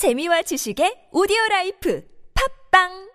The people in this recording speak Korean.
재미와 지식의 오디오 라이프 팝빵!